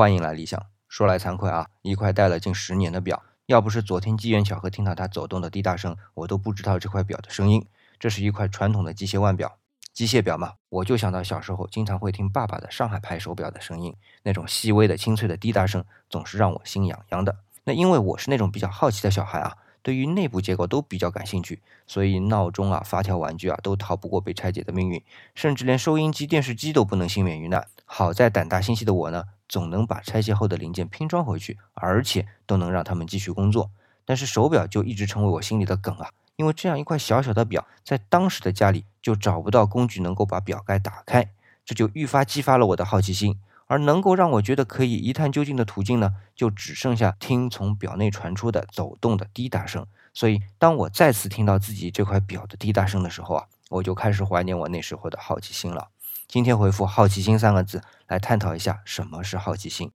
欢迎来理想。说来惭愧啊，一块戴了近十年的表，要不是昨天机缘巧合听到它走动的滴答声，我都不知道这块表的声音。这是一块传统的机械腕表，机械表嘛，我就想到小时候经常会听爸爸的上海牌手表的声音，那种细微的清脆的滴答声，总是让我心痒痒的。那因为我是那种比较好奇的小孩啊。对于内部结构都比较感兴趣，所以闹钟啊、发条玩具啊都逃不过被拆解的命运，甚至连收音机、电视机都不能幸免于难。好在胆大心细的我呢，总能把拆卸后的零件拼装回去，而且都能让他们继续工作。但是手表就一直成为我心里的梗啊，因为这样一块小小的表，在当时的家里就找不到工具能够把表盖打开，这就愈发激发了我的好奇心。而能够让我觉得可以一探究竟的途径呢，就只剩下听从表内传出的走动的滴答声。所以，当我再次听到自己这块表的滴答声的时候啊，我就开始怀念我那时候的好奇心了。今天回复“好奇心”三个字来探讨一下什么是好奇心。